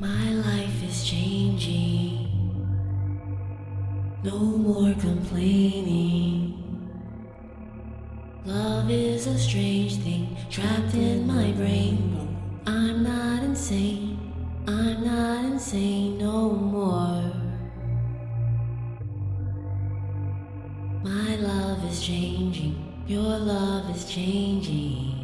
My life is changing. No more complaining. Love is a strange thing trapped in my brain. I'm not insane. I'm not insane no more. My love is changing. Your love is changing.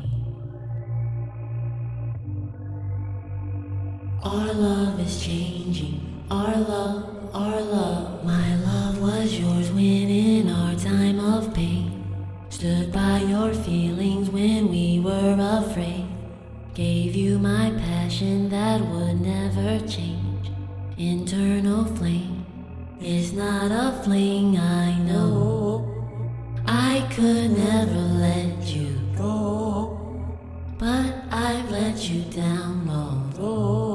Our love is changing. Our love, our love. My love was yours when in our time of pain. Stood by your feelings when we were afraid. Gave you my passion that would never change. Internal flame is not a fling, I know. I could never let you go. But I've let you down, although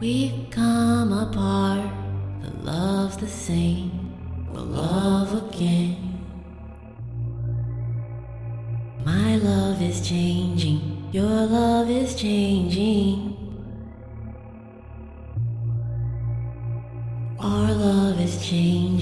we've come apart. The love's the same, we'll love again. My love is changing, your love is changing. Our love is changing,